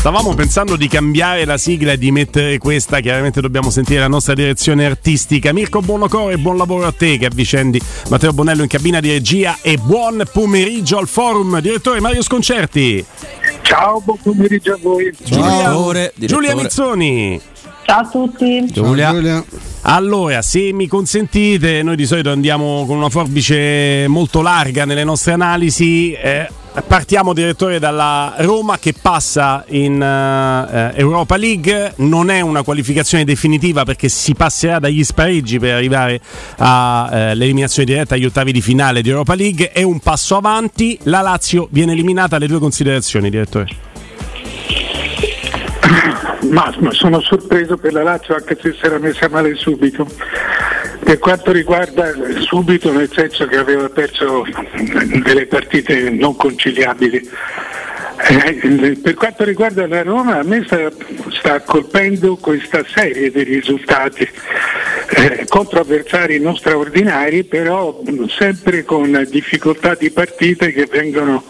Stavamo pensando di cambiare la sigla e di mettere questa, chiaramente dobbiamo sentire la nostra direzione artistica. Mirko Buonocore, buon lavoro a te che avvicendi Matteo Bonello in cabina di regia e buon pomeriggio al forum. Direttore Mario Sconcerti. Ciao, buon pomeriggio a voi. Giulia, Giulia Mizzoni. Ciao a tutti. Giulia. Giulia. Allora, se mi consentite, noi di solito andiamo con una forbice molto larga nelle nostre analisi. Eh, Partiamo direttore dalla Roma che passa in uh, Europa League, non è una qualificazione definitiva perché si passerà dagli spareggi per arrivare all'eliminazione uh, diretta agli ottavi di finale di Europa League, è un passo avanti, la Lazio viene eliminata, le due considerazioni direttore. Ma, ma sono sorpreso per la Lazio anche se si era messa male subito per quanto riguarda subito, nel senso che aveva perso delle partite non conciliabili. Eh, per quanto riguarda la Roma, a me sta, sta colpendo questa serie di risultati eh, contro avversari non straordinari, però sempre con difficoltà di partite che vengono,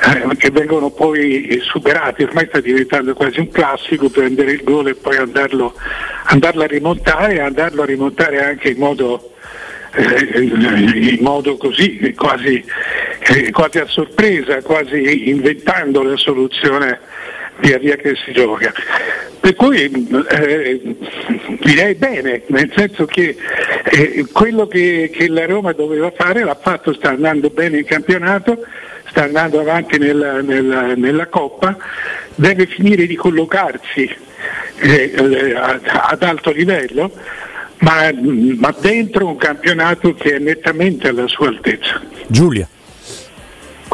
eh, che vengono poi superati. Ormai sta diventando quasi un classico prendere il gol e poi andarlo, andarlo a rimontare, andarlo a rimontare anche in modo eh, in modo così, quasi, eh, quasi, a sorpresa, quasi inventando la soluzione via via che si gioca. Per cui eh, direi bene, nel senso che eh, quello che, che, la Roma doveva fare l'ha fatto, sta andando bene in campionato, sta andando avanti nella, nella, nella Coppa, deve finire di collocarsi eh, eh ad alto livello ma, ma dentro un campionato che è nettamente alla sua altezza. Giulia.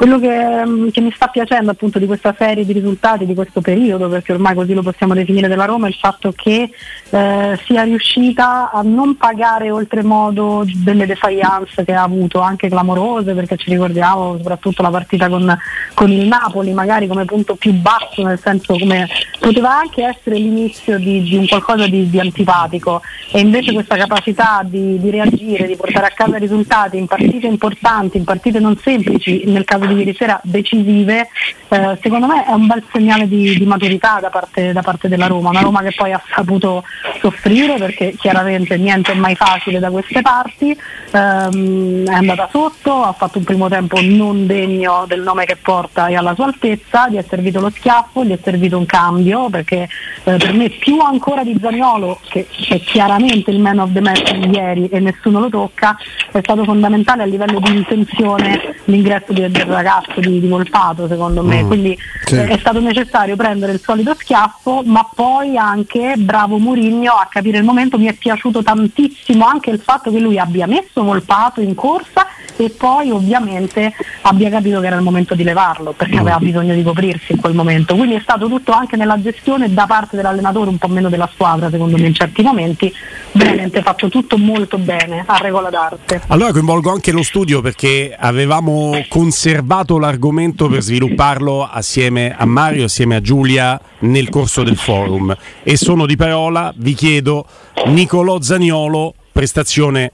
Quello che, mm, che, mi sta piacendo appunto di questa serie di risultati, di questo periodo, perché ormai così lo possiamo definire della Roma, è il fatto che eh, sia riuscita a non pagare oltremodo delle defiance che ha avuto, anche clamorose, perché ci ricordiamo soprattutto la partita con, con il Napoli, magari come punto più basso, nel senso come poteva anche essere l'inizio di, di un qualcosa di, di, antipatico. E invece questa capacità di, di reagire, di portare a casa risultati in partite importanti, in partite non semplici, nel caso di ieri sera decisive, eh, secondo me è un bel segnale di, di maturità da parte, da parte, della Roma, una Roma che poi ha saputo soffrire perché chiaramente niente è mai facile da queste parti, ehm, è andata sotto, ha fatto un primo tempo non degno del nome che porta e alla sua altezza, gli è servito lo schiaffo, gli è servito un cambio perché eh, per me più ancora di Zagnolo, che è chiaramente il man of the match di ieri e nessuno lo tocca, è stato fondamentale a livello di intenzione l'ingresso di, del ragazzo di, di Volpato secondo me, mm, quindi sì. è stato necessario prendere il solito schiaffo, ma poi anche bravo Murigno a capire il momento, mi è piaciuto tantissimo anche il fatto che lui abbia messo Volpato in corsa e poi ovviamente abbia capito che era il momento di levarlo perché aveva mm. bisogno di coprirsi in quel momento. Quindi è stato tutto anche nella gestione da parte dell'allenatore, un po' meno della squadra secondo me in certi momenti, veramente fatto tutto molto bene a regola d'arte. Allora coinvolgo anche lo studio perché avevamo conservato l'argomento per svilupparlo assieme a Mario, assieme a Giulia nel corso del forum e sono di parola, vi chiedo Nicolò Zaniolo, prestazione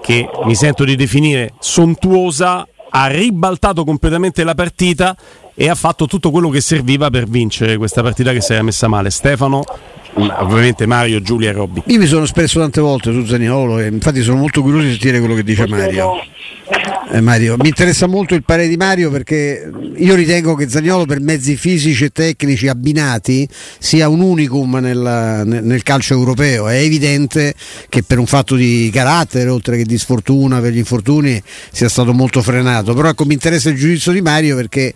che mi sento di definire sontuosa, ha ribaltato completamente la partita e ha fatto tutto quello che serviva per vincere questa partita che si era messa male. Stefano, ovviamente Mario, Giulia e Robby. Io mi sono espresso tante volte su Zaniolo e infatti sono molto curioso di sentire quello che dice Mario. Eh, Mario. Mi interessa molto il parere di Mario perché io ritengo che Zagnolo per mezzi fisici e tecnici abbinati sia un unicum nel, nel, calcio europeo. È evidente che per un fatto di carattere, oltre che di sfortuna per gli infortuni, sia stato molto frenato. Però ecco, mi interessa il giudizio di Mario perché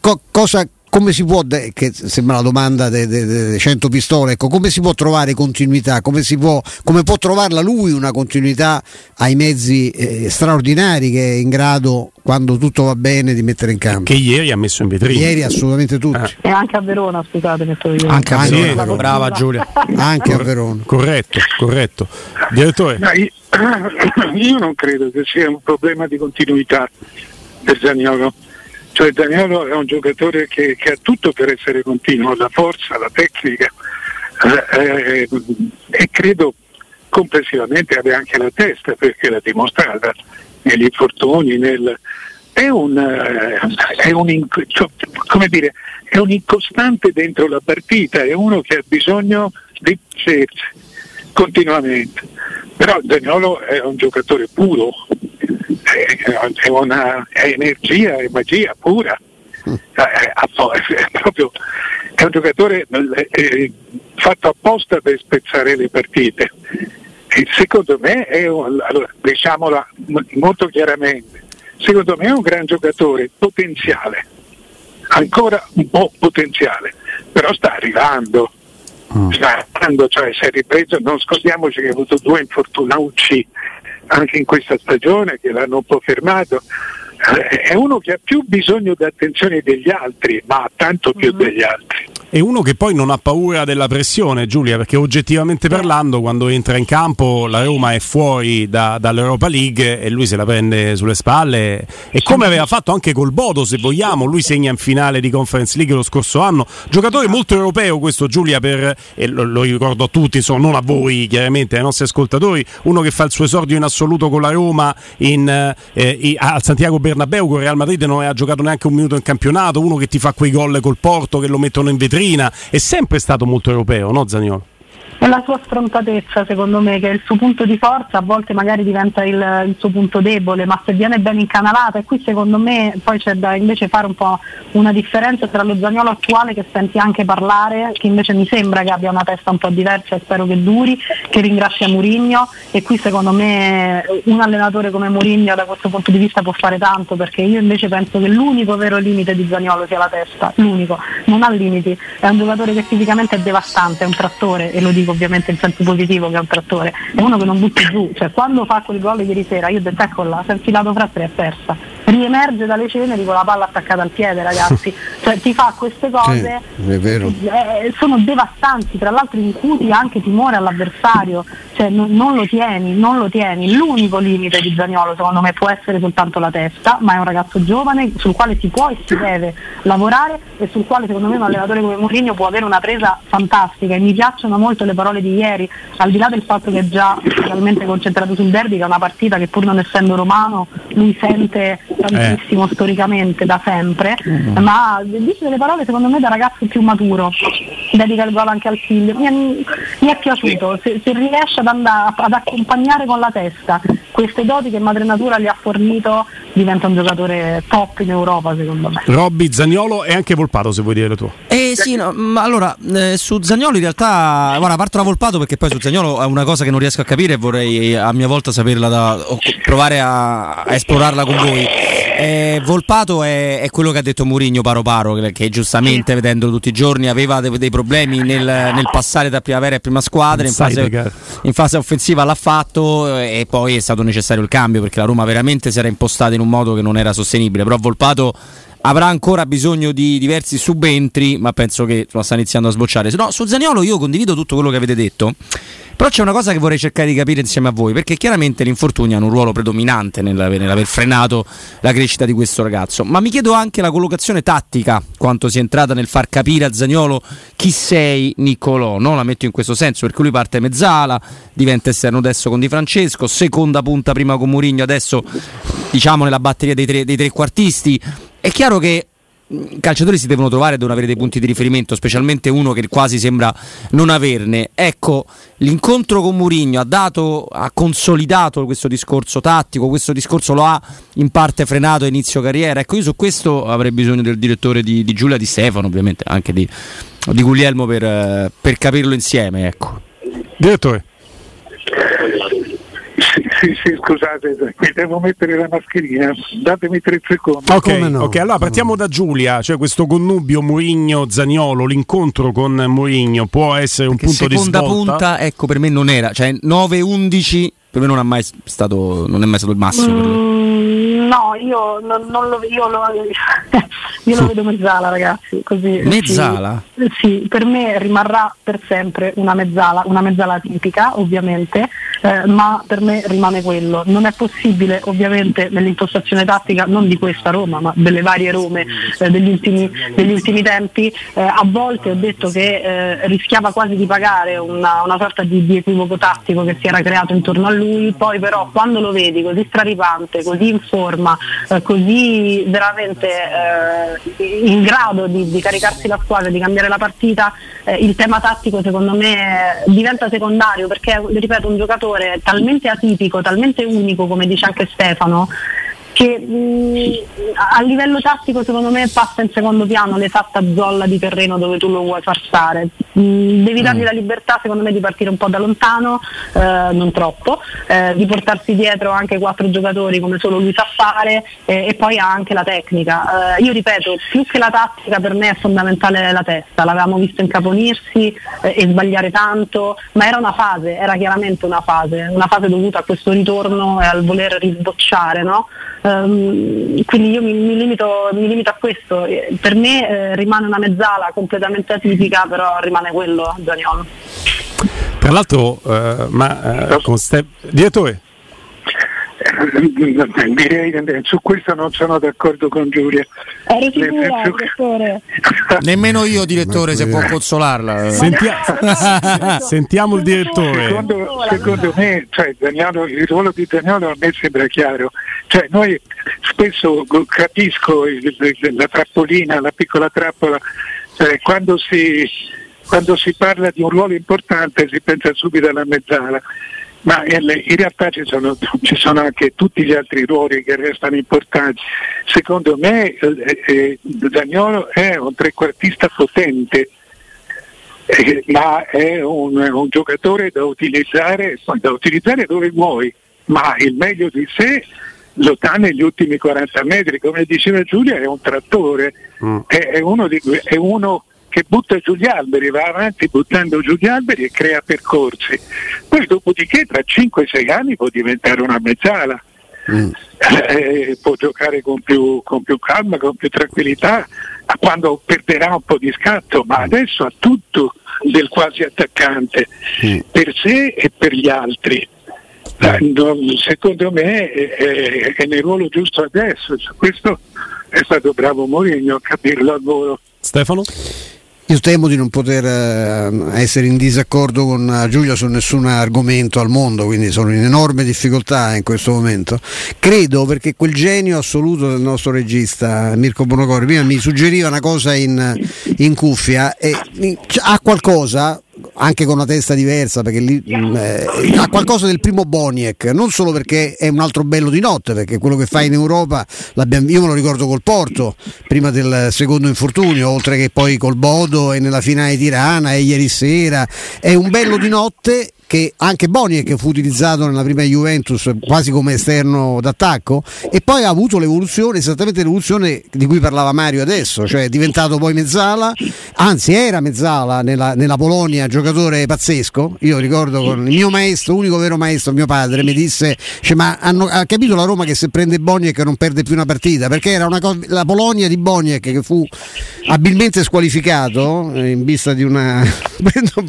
co- cosa come si può, che sembra la domanda delle 100 pistole, ecco, come si può trovare continuità, come, può, come può trovarla lui una continuità ai mezzi eh, straordinari che è in grado, quando tutto va bene, di mettere in campo. Che ieri ha messo in vetrina. Ieri assolutamente tutti. Ah. E anche a Verona, scusate, metto io. Anche a Verona, sì, brava Giulia. Anche a Verona. Corretto, corretto. Direttore. No, io, io non credo che sia un problema di continuità per Zagnolo cioè Danielo è un giocatore che, che ha tutto per essere continuo, la forza, la tecnica eh, eh, e credo complessivamente abbia anche la testa perché l'ha dimostrata negli infortuni, nel, è un, eh, è un, cioè, dire, è un incostante dentro la partita, è uno che ha bisogno di cerci continuamente. Però Zagnolo è un giocatore puro, è, una è energia, è magia pura. Mm. È, è, proprio, è un giocatore eh, fatto apposta per spezzare le partite. E secondo me è un, diciamola molto chiaramente, secondo me è un gran giocatore potenziale, ancora un po' potenziale, però sta arrivando. Mm. Sta arrivando, cioè si è ripreso, non scordiamoci che ha avuto due infortunauci anche in questa stagione che l'hanno un po' fermato. Eh, è uno che ha più bisogno di attenzione degli altri, ma tanto più mm. degli altri e uno che poi non ha paura della pressione, Giulia, perché oggettivamente parlando, quando entra in campo la Roma è fuori da, dall'Europa League e lui se la prende sulle spalle. E come aveva fatto anche col Bodo, se vogliamo, lui segna in finale di Conference League lo scorso anno. Giocatore molto europeo questo, Giulia, per, e lo, lo ricordo a tutti, insomma, non a voi chiaramente, ai nostri ascoltatori, uno che fa il suo esordio in assoluto con la Roma in, eh, al Santiago Bernabeu, con Real Madrid non aveva giocato neanche un minuto in campionato, uno che ti fa quei gol col Porto che lo mettono in vetrina Farina, è sempre stato molto europeo, no Zaniolo? È la sua sfrontatezza, secondo me, che è il suo punto di forza, a volte magari diventa il, il, suo punto debole, ma se viene ben incanalato, e qui secondo me poi c'è da invece fare un po' una differenza tra lo Zagnolo attuale che senti anche parlare, che invece mi sembra che abbia una testa un po' diversa e spero che duri, che ringrazia Murigno e qui secondo me un allenatore come Murigno da questo punto di vista può fare tanto, perché io invece penso che l'unico vero limite di Zagnolo sia la testa, l'unico, non ha limiti, è un giocatore che fisicamente è devastante, è un trattore e lo dico ovviamente in senso positivo che è un trattore, è uno che non butti giù, cioè quando fa quel gol ieri sera io ho detto eccola, si è infilato fra tre e persa, riemerge dalle ceneri con la palla attaccata al piede ragazzi, cioè ti fa queste cose, sì, eh, sono devastanti, tra l'altro incuti anche timore all'avversario, cioè non, non, lo tieni, non lo tieni, l'unico limite di Zagnolo secondo me può essere soltanto la testa, ma è un ragazzo giovane sul quale si può e si deve lavorare e sul quale secondo me un allenatore come Mourinho può avere una presa fantastica. E mi piacciono molto le parole di ieri, al di là del fatto che è già totalmente concentrato sul derby, che è una partita che pur non essendo romano lui sente tantissimo eh. storicamente da sempre, mm. ma dice delle parole secondo me da ragazzo più maturo, dedica il gol anche al figlio, mi è, mi è piaciuto, se, se riesce ad, andare, ad accompagnare con la testa queste doti che Madre Natura gli ha fornito diventa un giocatore top in Europa secondo me. Robby, Zagnolo e anche Volpato se vuoi dire la tua. Eh sì, no, allora eh, su Zagnolo in realtà, guarda, parto da Volpato perché poi su Zagnolo è una cosa che non riesco a capire e vorrei a mia volta saperla da, o provare a, a esplorarla con voi. Eh, Volpato è, è, quello che ha detto Mourinho paro paro, che, che giustamente vedendolo tutti i giorni aveva dei, dei problemi nel, nel, passare da primavera a prima squadra, in fase, in fase, offensiva l'ha fatto eh, e poi è stato necessario il cambio perché la Roma veramente si era impostata in un modo che non era sostenibile, però Volpato avrà ancora bisogno di diversi subentri, ma penso che lo sta iniziando a sbocciare. No, su Zaniolo io condivido tutto quello che avete detto. Però c'è una cosa che vorrei cercare di capire insieme a voi, perché chiaramente l'infortunio ha un ruolo predominante nell'aver frenato la crescita di questo ragazzo, ma mi chiedo anche la collocazione tattica, quanto sia entrata nel far capire a Zagnolo chi sei Niccolò, no? la metto in questo senso, perché lui parte mezzala, diventa esterno adesso con Di Francesco, seconda punta prima con Murigno, adesso diciamo nella batteria dei, tre, dei trequartisti. È chiaro che i calciatori si devono trovare, devono avere dei punti di riferimento, specialmente uno che quasi sembra non averne. Ecco, l'incontro con Mourinho ha, dato, ha consolidato questo discorso tattico, questo discorso lo ha in parte frenato a inizio carriera. Ecco, io su questo avrei bisogno del direttore di, di Giulia Di Stefano, ovviamente anche di, di Guglielmo per, per capirlo insieme. Ecco. Direttore. Sì, sì, scusate, mi devo mettere la mascherina, datemi tre secondi. Ok, no? okay allora partiamo da Giulia, cioè questo connubio Mourinho-Zaniolo, l'incontro con Mourinho può essere un Perché punto di svolta? Seconda punta, ecco, per me non era, cioè 9-11 per me non è mai stato, non è mai stato il massimo. Mm, no, io non, non lo, io lo, io lo vedo mezzala, ragazzi. Così, mezzala? Sì, sì, per me rimarrà per sempre una mezzala, una mezzala tipica, ovviamente, eh, ma per me rimane quello. Non è possibile, ovviamente, nell'impostazione tattica, non di questa Roma, ma delle varie Rome eh, degli, ultimi, degli, ultimi, tempi. Eh, a volte ho detto che eh, rischiava quasi di pagare una, una sorta di, di equivoco tattico che si era creato intorno a lui lui, poi però quando lo vedi così straripante, così in forma, eh, così veramente eh, in grado di, di, caricarsi la squadra, di cambiare la partita, eh, il tema tattico secondo me diventa secondario perché, ripeto, un giocatore talmente atipico, talmente unico, come dice anche Stefano, che mh, a livello tattico secondo me passa in secondo piano l'esatta zolla di terreno dove tu lo vuoi far stare. Mh, devi dargli mm. la libertà secondo me di partire un po' da lontano, eh, non troppo, eh, di portarsi dietro anche quattro giocatori come solo lui sa fare eh, e poi ha anche la tecnica. Eh, io ripeto, più che la tattica per me è fondamentale la testa, l'avevamo visto incaponirsi eh, e sbagliare tanto, ma era una fase, era chiaramente una fase, una fase dovuta a questo ritorno e al voler risbocciare. No? Um, quindi io mi, mi, limito, mi, limito, a questo. Per me eh, rimane una mezzala completamente atipica, però rimane quello Zaniolo. Tra l'altro, uh, ma uh, con Ste- direttore direi su questo non sono d'accordo con Giulia. Ero sicura, direttore. Nemmeno io, direttore, se può consolarla. Sentia- sentiamo il direttore. Secondo, secondo me, cioè, Daniano, il ruolo di Daniano a me sembra chiaro. Cioè, noi spesso capisco la trappolina, la piccola trappola, cioè, quando si quando si parla di un ruolo importante si pensa subito alla mezzala ma in realtà ci sono, ci sono, anche tutti gli altri ruoli che restano importanti. Secondo me eh, eh, Zagnolo è un trequartista potente, eh, ma è un, un, giocatore da utilizzare, da utilizzare dove vuoi, ma il meglio di sé lo dà negli ultimi 40 metri, come diceva Giulia è un trattore, mm. è, è, uno di, è uno che butta giù gli alberi, va avanti buttando giù gli alberi e crea percorsi. Poi dopodiché tra 5-6 anni può diventare una mezzala. Mm. Eh, può giocare con più, con più, calma, con più tranquillità, quando perderà un po' di scatto, ma adesso ha tutto del quasi attaccante mm. per sé e per gli altri. Eh, secondo me è, è, nel ruolo giusto adesso, questo è stato bravo Mourinho a capirlo al volo. Stefano? Io temo di non poter eh, essere in disaccordo con eh, Giulia su nessun argomento al mondo, quindi sono in enorme difficoltà in questo momento. Credo perché quel genio assoluto del nostro regista Mirko Bonocori prima mi suggeriva una cosa in, in cuffia e ha qualcosa anche con una testa diversa perché lì mh, eh, ha qualcosa del primo Boniek non solo perché è un altro bello di notte perché quello che fa in Europa io me lo ricordo col Porto prima del secondo infortunio oltre che poi col Bodo e nella finale di Tirana e ieri sera. È un bello di notte che anche Boniek fu utilizzato nella prima Juventus quasi come esterno d'attacco e poi ha avuto l'evoluzione, esattamente l'evoluzione di cui parlava Mario adesso, cioè è diventato poi mezzala, anzi era mezzala nella, nella Polonia, giocatore pazzesco, io ricordo con il mio maestro, unico vero maestro, mio padre, mi disse, cioè, ma hanno, ha capito la Roma che se prende Boniek non perde più una partita, perché era una cosa, la Polonia di Boniek che fu abilmente squalificato eh, in vista di una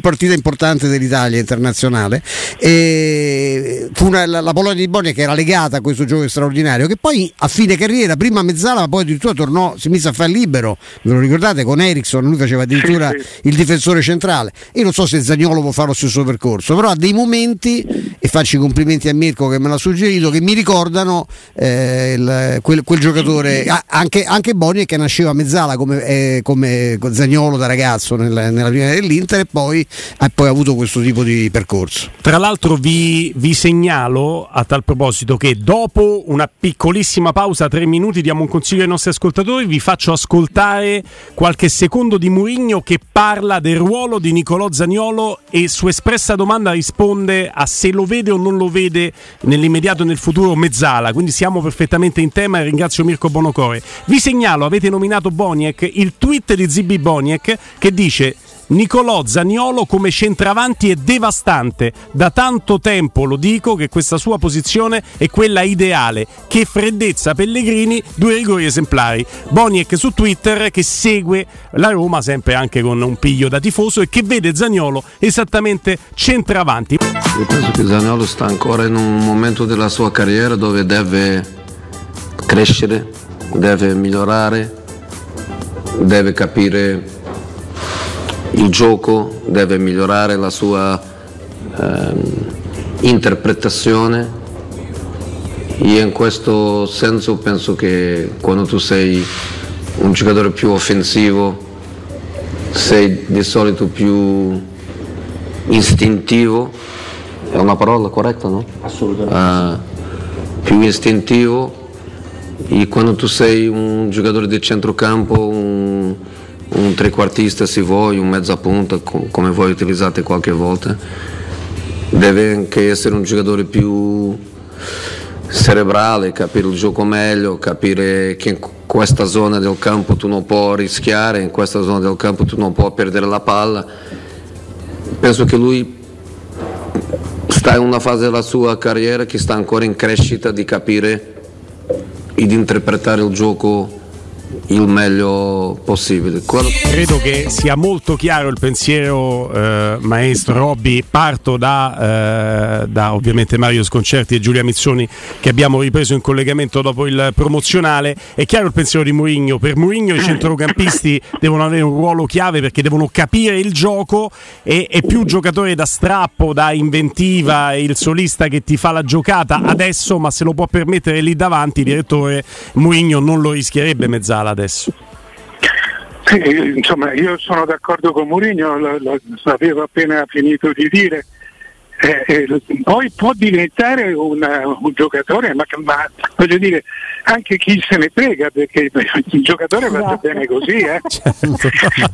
partita importante dell'Italia internazionale nazionale. E fu una, la, la, Polonia di Bonia che era legata a questo gioco straordinario, che poi a fine carriera, prima a mezzala, ma poi addirittura tornò, si mise a fare libero, ve lo ricordate, con Ericsson, lui faceva addirittura il difensore centrale. Io non so se Zagnolo può fare lo stesso percorso, però ha dei momenti, e faccio i complimenti a Mirko che me l'ha suggerito, che mi ricordano eh, il, quel, quel, giocatore, anche, anche Bonia che nasceva a mezzala come, eh, come Zagnolo da ragazzo nel, nella prima dell'Inter poi ha poi avuto questo tipo di percorso. Tra l'altro vi, vi, segnalo a tal proposito che dopo una piccolissima pausa, tre minuti, diamo un consiglio ai nostri ascoltatori, vi faccio ascoltare qualche secondo di Murigno che parla del ruolo di Nicolò Zagnolo e su espressa domanda risponde a se lo vede o non lo vede nell'immediato e nel futuro Mezzala, quindi siamo perfettamente in tema e ringrazio Mirko Bonocore. Vi segnalo, avete nominato Boniek, il tweet di Zibi Boniek che dice Nicolò Zaniolo come centravanti è devastante. Da tanto tempo lo dico che questa sua posizione è quella ideale. Che freddezza Pellegrini, due rigori esemplari. Boniek su Twitter che segue la Roma sempre anche con un piglio da tifoso e che vede Zaniolo esattamente centravanti. Io penso che Zaniolo sta ancora in un momento della sua carriera dove deve crescere, deve migliorare, deve capire il gioco deve migliorare la sua ehm, interpretazione E in questo senso penso che quando tu sei un giocatore più offensivo, sei di solito più istintivo, è una parola corretta, no? Assolutamente. Uh, più istintivo e quando tu sei un giocatore di centrocampo, un trequartista se vuoi, un mezza punta, come voi utilizzate qualche volta, deve anche essere un giocatore più cerebrale, capire il gioco meglio, capire che in questa zona del campo tu non puoi rischiare, in questa zona del campo tu non puoi perdere la palla. Penso che lui sta in una fase della sua carriera che sta ancora in crescita di capire e di interpretare il gioco il meglio possibile. Quello... Credo che sia molto chiaro il pensiero, eh, maestro Robby. Parto da, eh, da, ovviamente Mario Sconcerti e Giulia Mizzoni che abbiamo ripreso in collegamento dopo il promozionale. È chiaro il pensiero di Mourinho. Per Mourinho i centrocampisti devono avere un ruolo chiave perché devono capire il gioco e è più giocatore da strappo, da inventiva, il solista che ti fa la giocata adesso, ma se lo può permettere lì davanti, il direttore Mourinho non lo rischierebbe mezzala adesso. Sì, insomma, io sono d'accordo con Mourinho, l'avevo appena finito di dire. Eh, eh, poi può diventare una, un giocatore, ma, ma, voglio dire, anche chi se ne frega, perché il giocatore va esatto. bene così, eh? certo.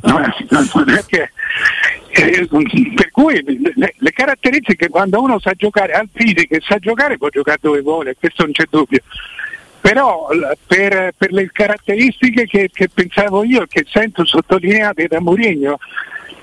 no, non è che, eh, per cui le, le, caratteristiche quando uno sa giocare al fisico e sa giocare può giocare dove vuole, questo non c'è dubbio però per, per le caratteristiche che, che, pensavo io, che sento sottolineate da Mourinho,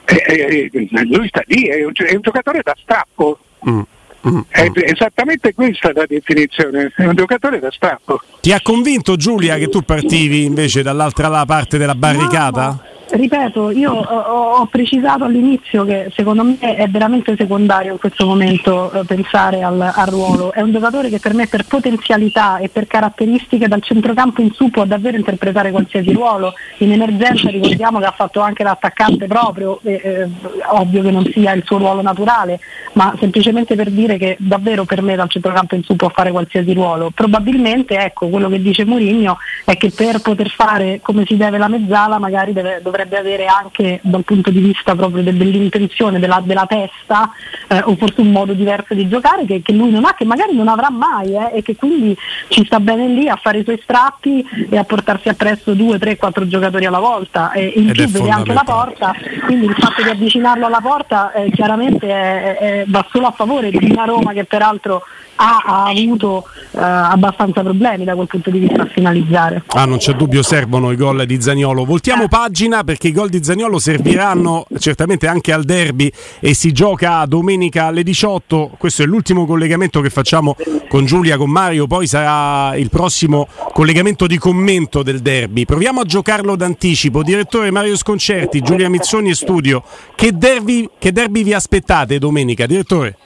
eh, eh, lui sta lì, è un, è un giocatore da strappo. Mm. Mm, è esattamente questa la definizione, è un giocatore da strappo. Ti ha convinto Giulia che tu partivi invece dall'altra parte della barricata? No, ripeto, io ho, ho, precisato all'inizio che secondo me è veramente secondario in questo momento eh, pensare al, al, ruolo. È un giocatore che per me per potenzialità e per caratteristiche dal centrocampo in su può davvero interpretare qualsiasi ruolo. In emergenza ricordiamo che ha fatto anche l'attaccante proprio, eh, eh, ovvio che non sia il suo ruolo naturale, ma semplicemente per dire che davvero per me dal centrocampo in su può fare qualsiasi ruolo. Probabilmente ecco quello che dice Mourinho è che per poter fare come si deve la mezzala magari deve, dovrebbe avere anche dal punto di vista proprio dell'intenzione, della, della testa eh, o forse un modo diverso di giocare che, che, lui non ha, che magari non avrà mai eh, e che quindi ci sta bene lì a fare i suoi strappi e a portarsi appresso due, tre, quattro giocatori alla volta e in Ed più vede anche la porta, quindi il fatto di avvicinarlo alla porta eh, chiaramente è, è, va solo a favore di una Roma che peraltro ha, ha avuto eh, abbastanza problemi da quel punto di vista a finalizzare. Ah, non c'è dubbio, servono i gol di Zagnolo. Voltiamo eh. pagina perché i gol di Zagnolo serviranno certamente anche al derby e si gioca domenica alle 18. Questo è l'ultimo collegamento che facciamo con Giulia, con Mario, poi sarà il prossimo collegamento di commento del derby. Proviamo a giocarlo d'anticipo. Direttore Mario Sconcerti, Giulia Mizzoni e studio. Che derby, che derby vi aspettate domenica, direttore?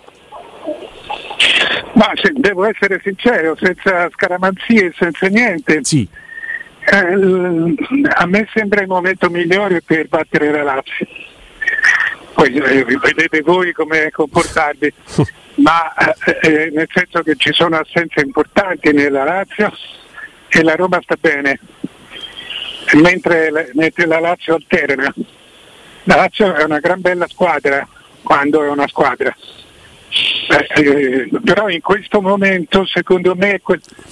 Ma se devo essere sincero, senza scaramanzie senza niente. Sì. Eh, a me sembra il momento migliore per battere la Lazio. Poi eh, vedete voi come comportarvi, ma eh, eh, nel senso che ci sono assenze importanti nella Lazio e la Roma sta bene, mentre, mentre la Lazio alterna. La Lazio è una gran bella squadra quando è una squadra eh, eh, però in questo momento secondo me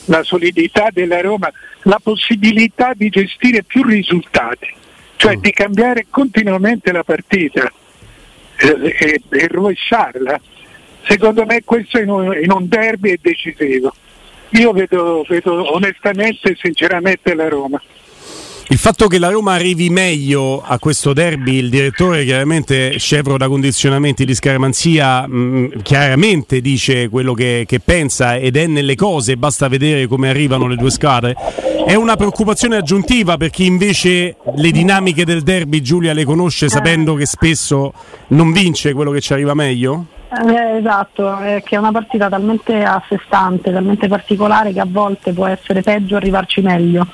la solidità della Roma, la possibilità di gestire più risultati, cioè mm. di cambiare continuamente la partita eh, e, e rovesciarla, secondo me questo in un, in un derby è decisivo. Io vedo, vedo onestamente e sinceramente la Roma. Il fatto che la Roma arrivi meglio a questo derby, il direttore chiaramente scevro da condizionamenti di scaramanzia, mh, mm, chiaramente dice quello che, che, pensa ed è nelle cose, basta vedere come arrivano le due squadre. È una preoccupazione aggiuntiva per chi invece le dinamiche del derby Giulia le conosce sapendo che spesso non vince quello che ci arriva meglio? Eh, esatto, è che è una partita talmente a sé stante, talmente particolare che a volte può essere peggio arrivarci meglio.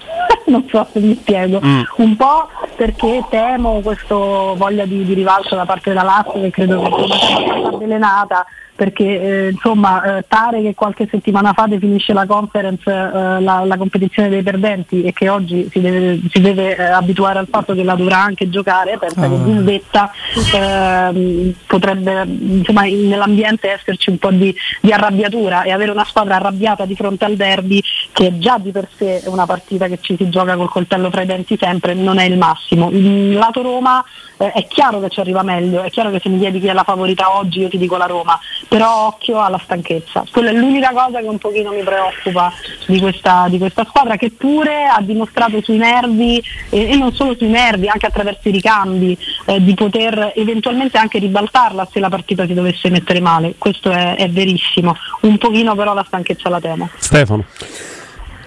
Non so se mi spiego. Mm. Un po' perché temo questa voglia di, di, rivalso da parte della Lazio che credo che sia abbastanza avvelenata perché eh, insomma eh, Tare che qualche settimana fa definisce la conference eh, la, la, competizione dei perdenti e che oggi si deve, si deve eh, abituare al fatto che la dovrà anche giocare, pensa oh. che Busdetta ehm, potrebbe insomma, nell'ambiente esserci un po' di, di arrabbiatura e avere una squadra arrabbiata di fronte al derby che già di per sé è una partita che ci si gioca col coltello fra i denti sempre, non è il massimo. Il lato Roma eh, è chiaro che ci arriva meglio, è chiaro che se mi chiedi chi è la favorita oggi io ti dico la Roma, però occhio alla stanchezza. Quella è l'unica cosa che un pochino mi preoccupa di questa, di questa squadra che pure ha dimostrato sui nervi e, e, non solo sui nervi, anche attraverso i ricambi, eh, di poter eventualmente anche ribaltarla se la partita si dovesse mettere male. Questo è, è verissimo. Un pochino però la stanchezza la temo. Stefano.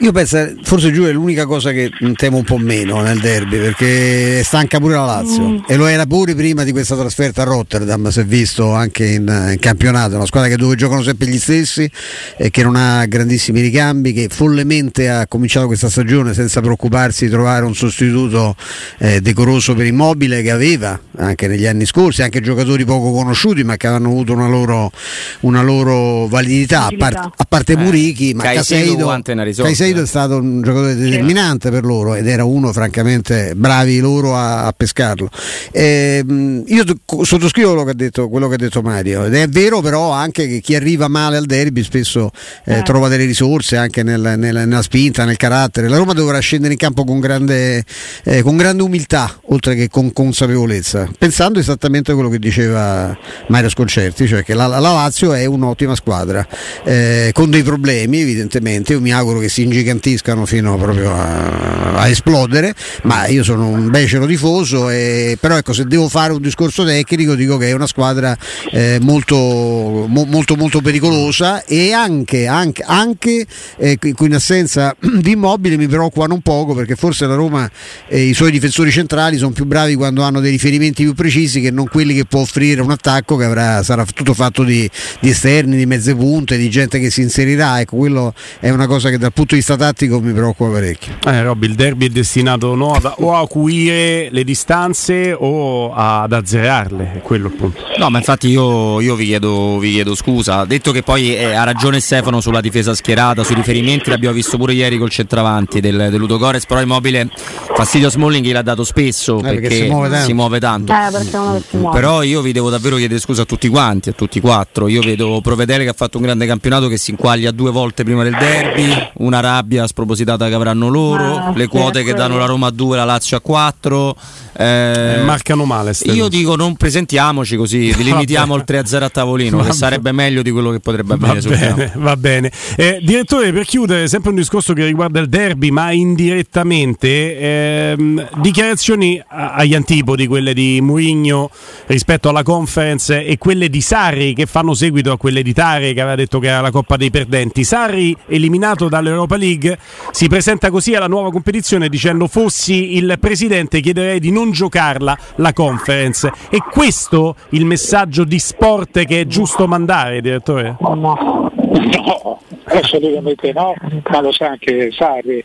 Io penso, forse Giù è l'unica cosa che temo un po' meno nel derby perché è stanca pure la Lazio mm. e lo era pure prima di questa trasferta a Rotterdam, si è visto anche in, in campionato, una squadra che dove giocano sempre gli stessi e che non ha grandissimi ricambi, che follemente ha cominciato questa stagione senza preoccuparsi di trovare un sostituto eh, decoroso per immobile che aveva anche negli anni scorsi, anche giocatori poco conosciuti ma che hanno avuto una loro, una loro validità, a, part, a parte eh. Murichi, ma Caseido, Caseido Seito è stato un giocatore determinante per loro ed era uno francamente bravi loro a, a pescarlo. Eh, io sottoscrivo quello che, detto, quello che, ha detto, Mario ed è vero però anche che chi arriva male al derby spesso eh, eh. trova delle risorse anche nel, nel, nella spinta, nel carattere. La Roma dovrà scendere in campo con grande, eh, con grande umiltà oltre che con consapevolezza, pensando esattamente a quello che diceva Mario Sconcerti, cioè che la, la Lazio è un'ottima squadra eh, con dei problemi evidentemente, io mi auguro che si ingegni ingigantiscano fino proprio a, a, esplodere, ma io sono un becero tifoso, e, però ecco se devo fare un discorso tecnico dico che è una squadra eh, molto, mo, molto, molto pericolosa e anche, anche, anche eh, in assenza di immobili mi preoccupano un poco perché forse la Roma e i suoi difensori centrali sono più bravi quando hanno dei riferimenti più precisi che non quelli che può offrire un attacco che avrà, sarà tutto fatto di, di esterni, di mezze punte, di gente che si inserirà, ecco quello è una cosa che dal punto di vista tattico mi preoccupa parecchio. Eh, Robby, il derby è destinato no, ad, o a acuire le distanze o ad azzerarle, è quello il punto. No, ma infatti io, io vi, chiedo, vi, chiedo, scusa. Detto che poi eh, ha ragione Stefano sulla difesa schierata, sui riferimenti, l'abbiamo visto pure ieri col centravanti del, del Ludogores, però Immobile fastidio Smalling l'ha dato spesso eh, perché, perché, si muove tanto. Si muove tanto. Eh, però io vi devo davvero chiedere scusa a tutti quanti, a tutti quattro. Io vedo Provedere che ha fatto un grande campionato che si inquaglia due volte prima del derby, una rabbia spropositata che avranno loro, ah, le quote che danno la Roma a 2 la Lazio a 4. Eh, eh, marcano male. Io dico non presentiamoci così, li limitiamo il 3-0 a tavolino, che sarebbe meglio di quello che potrebbe avvenire va bene, va bene. Eh, direttore, per chiudere, sempre un discorso che riguarda il derby, ma indirettamente, ehm, dichiarazioni agli antipodi, quelle di Mourinho rispetto alla conference e quelle di Sarri che fanno seguito a quelle di Tare che aveva detto che era la Coppa dei Perdenti. Sarri eliminato dall'Europa League si presenta così alla nuova competizione dicendo fossi il presidente chiederei di non giocarla la conference. È questo il messaggio di sport che è giusto mandare, direttore? No, no, assolutamente no, ma lo sa anche Sarri.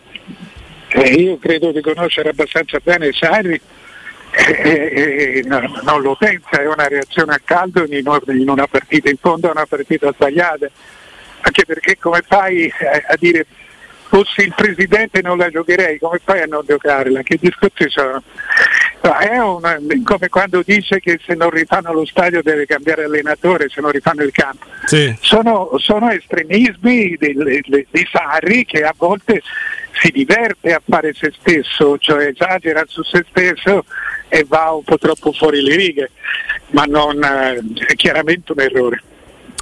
Eh, io credo di conoscere abbastanza bene Sarri e, e, no, non lo pensa, è una reazione a caldo in, in una partita, in fondo è una partita sbagliata, anche perché come fai a, a dire fossi il presidente non la giocherei, come fai a non giocarla? Che discorsi sono? No, è una, come quando dice che se non rifanno lo stadio deve cambiare allenatore, se non rifanno il campo. Sì. Sono, sono, estremismi di Sarri che a volte si diverte a fare se stesso, cioè esagera su se stesso e va un po' troppo fuori le righe, ma non, eh, è chiaramente un errore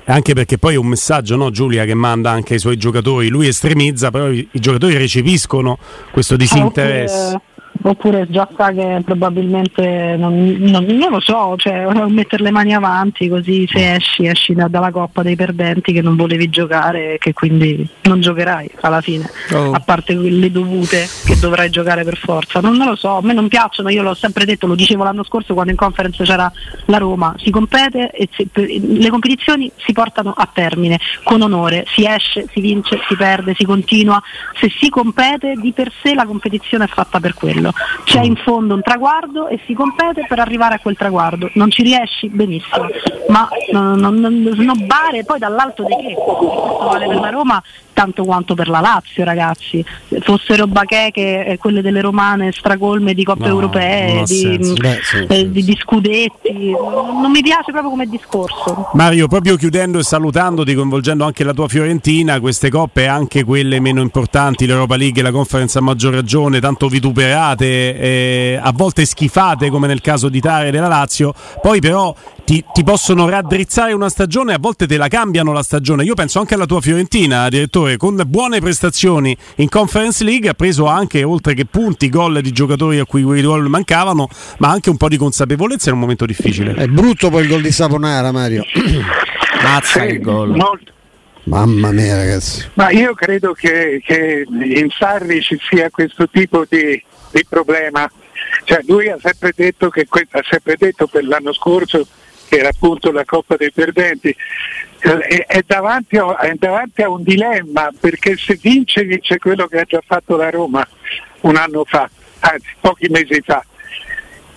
anche perché poi è un messaggio, no, Giulia, che manda anche ai suoi giocatori. Lui estremizza, però i, i giocatori recepiscono questo disinteresse. Oppure già sa che probabilmente non, non, non lo so, cioè mettere le mani avanti così se esci esci da, dalla coppa dei perdenti che non volevi giocare e che quindi non giocherai alla fine, oh. a parte quelle dovute che dovrai giocare per forza. Non, non, lo so, a me non piacciono, io l'ho sempre detto, lo dicevo l'anno scorso quando in conference c'era la Roma, si compete e si, le competizioni si portano a termine con onore, si esce, si vince, si perde, si continua, se si compete di per sé la competizione è fatta per quello tranquillo. C'è in fondo un traguardo e si compete per arrivare a quel traguardo. Non ci riesci? Benissimo, ma non, non, non snobbare poi dall'alto di che? Questo vale per la Roma tanto quanto per la Lazio, ragazzi. Fossero bacheche eh, quelle delle romane stracolme di coppe No, europee, di. Beh, sì, eh, sì, di- di scudetti, non mi piace proprio come discorso. Mario, proprio chiudendo e salutandoti, coinvolgendo anche la tua Fiorentina, queste coppe, anche quelle meno importanti, l'Europa League e la Conference a maggior ragione, tanto vituperate, eh, a volte schifate come nel caso di Tare e della Lazio, poi però ti, ti possono raddrizzare una stagione, a volte te la cambiano la stagione. Io penso anche alla tua Fiorentina, direttore, con buone prestazioni in Conference League ha preso anche, oltre che punti, gol di giocatori a cui quei gol mancavano, ma anche un po' di consapevolezza in un momento difficile. È brutto poi il gol di Saponara, Mario. Mazza Sì, che gol. molto. Mamma mia, ragazzi. Ma io credo che, che in Sarri ci sia questo tipo di, di problema. Cioè, lui ha sempre detto che ha sempre detto per l'anno scorso che era appunto la Coppa dei Perdenti. Eh, È, è davanti a, è davanti a un dilemma perché se vince vince quello che ha già fatto la Roma un anno fa, anzi pochi mesi fa.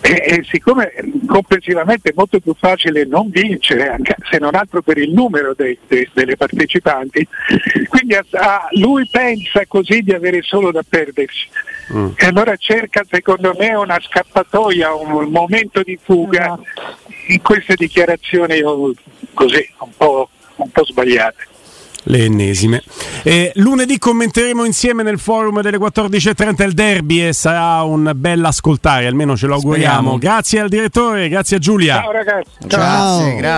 E, e siccome complessivamente è molto più facile non vincere, anche se non altro per il numero dei- dei- delle partecipanti, quindi a- a- lui pensa così di avere solo da perdersi. E allora cerca secondo me una scappatoia, un momento di fuga in queste dichiarazioni così un po', un po' sbagliate. Le ennesime. Eh, lunedì commenteremo insieme nel forum delle 14.30 il derby e sarà un bel ascoltare, almeno ce lo auguriamo. Speriamo. Grazie al direttore, grazie a Giulia. Ciao ragazzi. Ciao. Grazie, grazie.